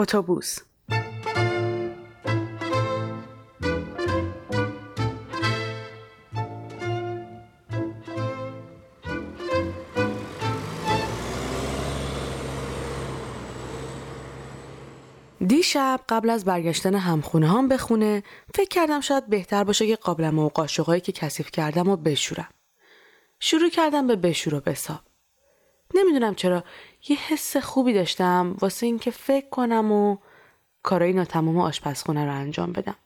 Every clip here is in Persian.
اتوبوس دیشب قبل از برگشتن همخونه هم به خونه فکر کردم شاید بهتر باشه که قابلم و قاشقایی که کثیف کردم و بشورم. شروع کردم به بشور و بساب. نمی‌دونم چرا یه حس خوبی داشتم واسه اینکه فکر کنم و کارای ناتمام آشپزخونه رو انجام بدم.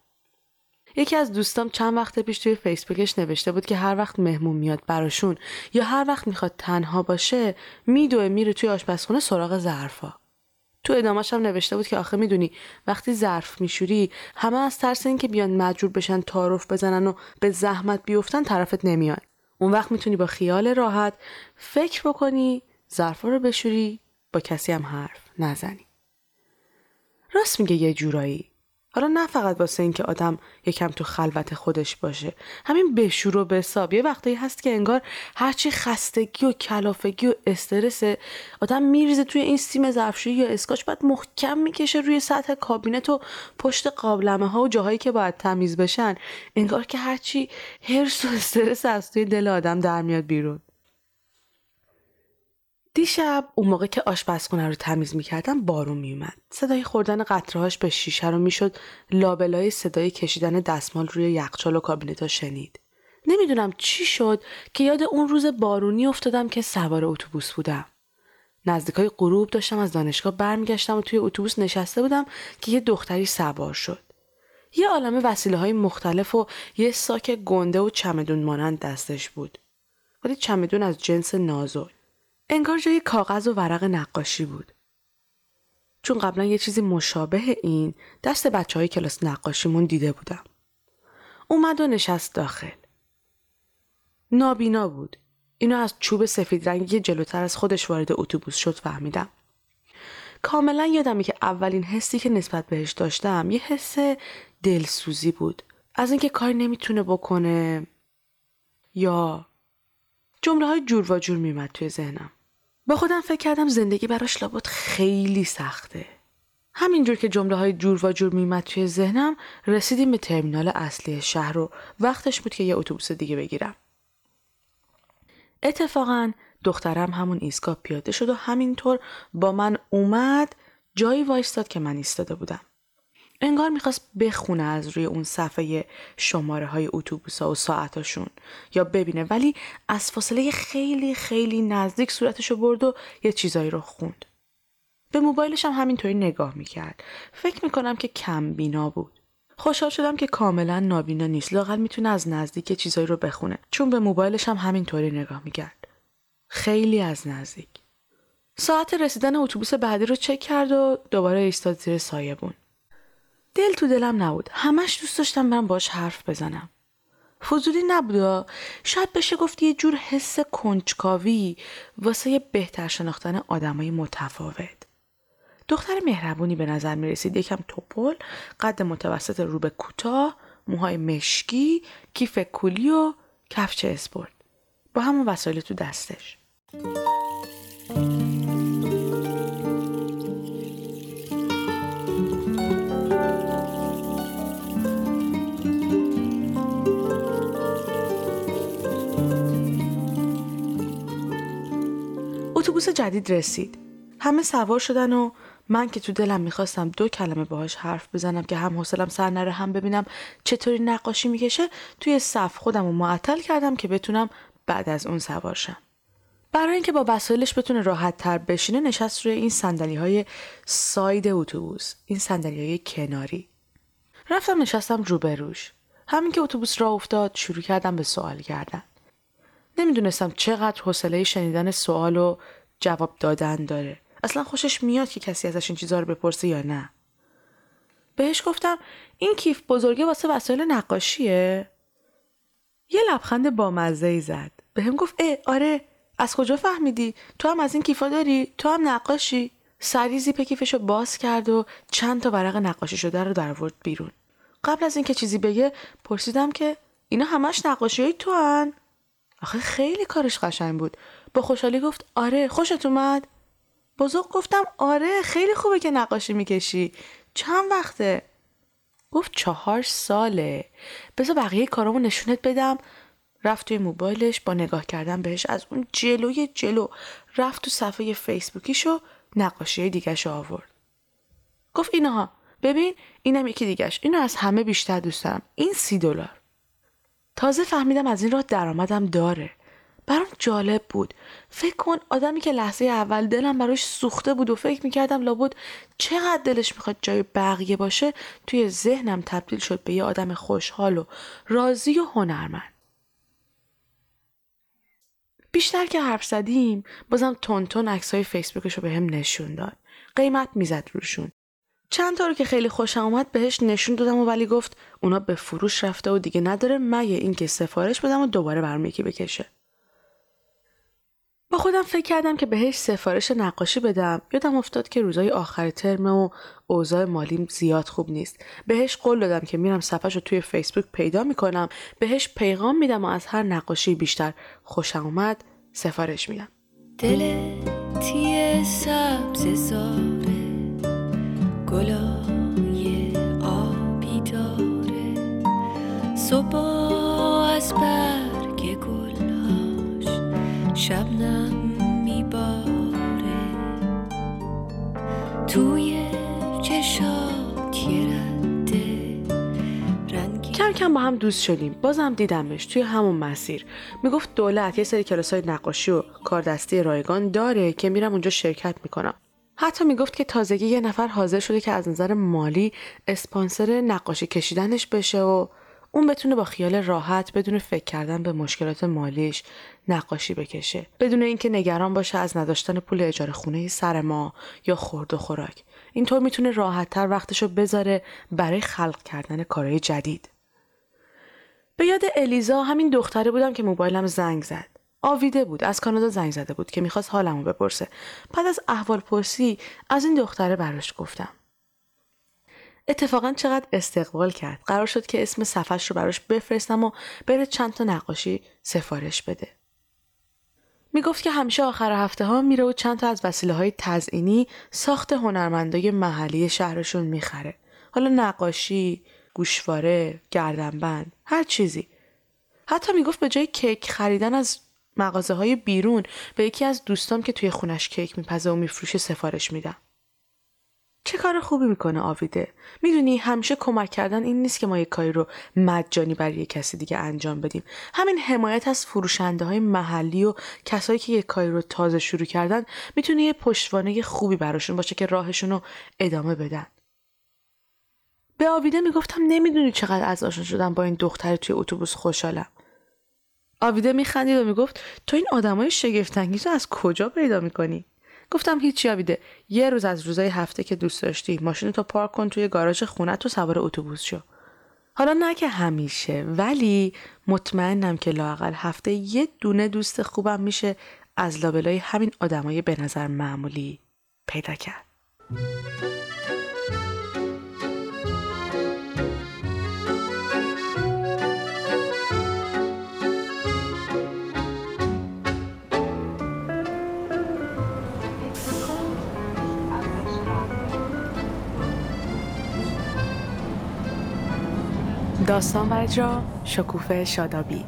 یکی از دوستام چند وقت پیش توی فیسبوکش نوشته بود که هر وقت مهمون میاد براشون یا هر وقت می‌خواد تنها باشه میدوه میره توی آشپزخونه سراغ ظرفا. تو ادامهش هم نوشته بود که آخه می‌دونی وقتی ظرف میشوری همه از ترس اینکه بیان مجبور بشن تعارف بزنن و به زحمت بیفتن طرفت نمیان اون وقت می‌تونی با خیال راحت فکر بکنی ظرفا رو بشوری با کسی هم حرف نزنی. راست میگه یه جورایی. حالا نه فقط واسه اینکه آدم یکم تو خلوت خودش باشه. همین بشور و بساب. یه وقتایی هست که انگار هرچی خستگی و کلافگی و استرس آدم میریزه توی این سیم ظرفشویی یا اسکاش بعد محکم می‌کشه روی سطح کابینت و پشت قابلمه ها و جاهایی که باید تمیز بشن. انگار که هرچی هرس و استرس از توی دل آدم در میاد بیرون. دیشب اون موقع که آشپزخونه رو تمیز می‌کردم بارون میومد صدای خوردن قطرهاش به شیشه رو می‌شد لابلای صدای کشیدن دستمال روی یخچال و کابینتا شنید. نمی‌دونم چی شد که یاد اون روز بارونی افتادم که سوار اتوبوس بودم. نزدیکای غروب داشتم از دانشگاه برمیگشتم و توی اتوبوس نشسته بودم که یه دختری سوار شد. یه عالمه وسیله های مختلف و یه ساک گنده و چمدون مانند دستش بود. ولی چمدون از جنس نازک. انگار جای کاغذ و ورق نقاشی بود. چون قبلا یه چیزی مشابه این دست بچه های کلاس نقاشیمون دیده بودم. اومد و نشست داخل. نابینا بود. اینو از چوب سفید رنگی جلوتر از خودش وارد اتوبوس شد فهمیدم. کاملا یادمی که اولین حسی که نسبت بهش داشتم یه حس دلسوزی بود. از اینکه کاری نمی‌تونه بکنه یا جمله های جور و جور میمد توی ذهنم. با خودم فکر کردم زندگی براش لابد خیلی سخته. همینجور که جمله های جور و جور میمد توی ذهنم رسیدیم به ترمینال اصلی شهر و وقتش بود که یه اتوبوس دیگه بگیرم. اتفاقا دخترم همون ایستگاه پیاده شد و همینطور با من اومد جایی وایستاد که من ایستاده بودم. انگار می‌خواست بخونه از روی اون صفحه شماره های اتوبوس و ساعتاشون یا ببینه ولی از فاصله خیلی خیلی نزدیک صورتشو برد و یه چیزایی رو خوند. به موبایلش هم همینطوری نگاه می‌کرد. فکر می‌کنم که کم بینا بود. خوشحال شدم که کاملا نابینا نیست. لاقل می‌تونه از نزدیک چیزایی رو بخونه. چون به موبایلش هم همینطوری نگاه می‌کرد. خیلی از نزدیک. ساعت رسیدن اتوبوس بعدی رو چک کرد و دوباره ایستاد زیر سایبون. دل تو دلم نبود. همش دوست داشتم برم باش حرف بزنم. فضولی نبود شاید بشه گفت یه جور حس کنجکاوی واسه بهتر شناختن آدمای متفاوت. دختر مهربونی به نظر می رسید. یکم توپل قد متوسط رو به کوتاه موهای مشکی کیف کولی و کفچه اسپورت با همون وسایل تو دستش. اتوبوس جدید رسید. همه سوار شدن و من که تو دلم می‌خواستم دو کلمه باهاش حرف بزنم که هم حوصلم سر نره هم ببینم چطوری نقاشی می‌کشه توی صف خودم رو معطل کردم که بتونم بعد از اون سوار شم. برای اینکه با وسایلش بتونه راحت تر بشینه نشست روی این سندلی های ساید اتوبوس این سندلی های کناری رفتم نشستم روبروش همین که اتوبوس را افتاد شروع کردم به سوال کردن نمی‌دونستم چقدر حوصله شنیدن سوال و جواب دادن داره. اصلا خوشش میاد که کسی ازش این چیزها رو بپرسه یا نه. بهش گفتم این کیف بزرگه واسه وسایل نقاشیه؟ یه لبخند بامزه ای زد. به هم گفت اه آره از کجا فهمیدی؟ تو هم از این کیفا داری؟ تو هم نقاشی؟ سری زیپ کیفشو باز کرد و چند تا ورق نقاشی شده رو در ورد بیرون. قبل از اینکه چیزی بگه پرسیدم که اینا همش نقاشی های تو هن؟ آخه خیلی کارش قشنگ بود. با خوشحالی گفت آره خوشت اومد؟ بزرگ گفتم آره خیلی خوبه که نقاشی می‌کشی. چند وقته؟ گفت چهار ساله. بذار بقیه کارامو نشونت بدم. رفت توی موبایلش با نگاه کردن بهش از اون جلوی جلو رفت تو صفحه فیسبوکیشو نقاشی دیگهش آورد. گفت اینها. ببین اینم یکی دیگهش. اینو از همه بیشتر دوست دارم. این سی دلار. تازه فهمیدم از این راه درآمدم داره. برام جالب بود. فکر کن آدمی که لحظه اول دلم براش سوخته بود و فکر می‌کردم لابد چقدر دلش می‌خواد جای بقیه باشه توی ذهنم تبدیل شد به یه آدم خوشحال و راضی و هنرمند. بیشتر که حرف زدیم بازم تون تون عکسای فیسبوکش رو به هم نشون داد. قیمت می‌زد روشون. چند تا رو که خیلی خوشم اومد بهش نشون دادم و ولی گفت اونا به فروش رفته و دیگه نداره مگه اینکه سفارش بدم و دوباره برام یکی بکشه. با خودم فکر کردم که بهش سفارش نقاشی بدم. یادم افتاد که روزای آخر ترم و اوضاع مالیم زیاد خوب نیست. بهش قول دادم که میرم صفحش رو توی فیسبوک پیدا می‌کنم. بهش پیغام میدم و از هر نقاشی بیشتر خوشم اومد سفارش میدم. دل تیه سبز زاره گلای آبی داره. صبح از برگ شبنم میباره. توی کم کم با هم دوست شدیم. بازم دیدمش توی همون مسیر. می‌گفت دولت یه سری کلاس های نقاشی و کاردستی رایگان داره که میرم اونجا شرکت می‌کنم. حتی می‌گفت که تازگی یه نفر حاضر شده که از نظر مالی اسپانسر نقاشی کشیدنش بشه و اون بتونه با خیال راحت بدون فکر کردن به مشکلات مالیش نقاشی بکشه. بدون اینکه نگران باشه از نداشتن پول اجاره خونه سر ما یا خورد و خوراک. اینطور می‌تونه راحتتر وقتشو بذاره برای خلق کردن کارهای جدید. به یاد الیزا همین دختره بودم که موبایلم زنگ زد. آویده بود از کانادا زنگ زده بود که می‌خواست حالمو بپرسه. بعد از احوال پرسی از این دختره براش گفتم. اتفاقا چقدر استقبال کرد. قرار شد که اسم صفحش رو براش بفرستم و بره چند تا نقاشی سفارش بده. می‌گفت که همیشه آخر هفته ها میره و چند تا از وسیله های تزئینی ساخت هنرمندای محلی شهرشون می‌خره. حالا نقاشی گوشواره گردنبند هر چیزی. حتی می‌گفت به جای کیک خریدن از مغازه های بیرون به یکی از دوستام که توی خونش کیک میپزه و میفروشه سفارش میدم. چه کار خوبی می‌کنه آویده؟ می‌دونی همیشه کمک کردن این نیست که ما یک کاری رو مجانی برای کسی دیگه انجام بدیم. همین حمایت از فروشنده های محلی و کسایی که یک کاری رو تازه شروع کردن می‌تونه یه پشتوانه خوبی براشون باشه که راهشون رو ادامه بدن. به آویده می‌گفتم نمی‌دونی چقدر از آشنا شدم با این دختر توی اتوبوس خوشحالم. آویده میخندید و می‌گفت تو این آدمای شگفتانگیز رو از کجا پیدا می‌کنی؟ گفتم هیچی آویده. یه روز از روزای هفته که دوست داشتی ماشین تو پارک کن توی گاراژ خونه تو سوار اتوبوس شو. حالا نه که همیشه ولی مطمئنم که لاقل هفته یه دونه دوست خوبم میشه از لابلای همین آدمای به نظر معمولی پیدا کرد. داستان و اجرا شکوفه شادابی.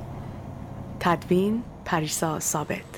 تدوین پریسا ثابت.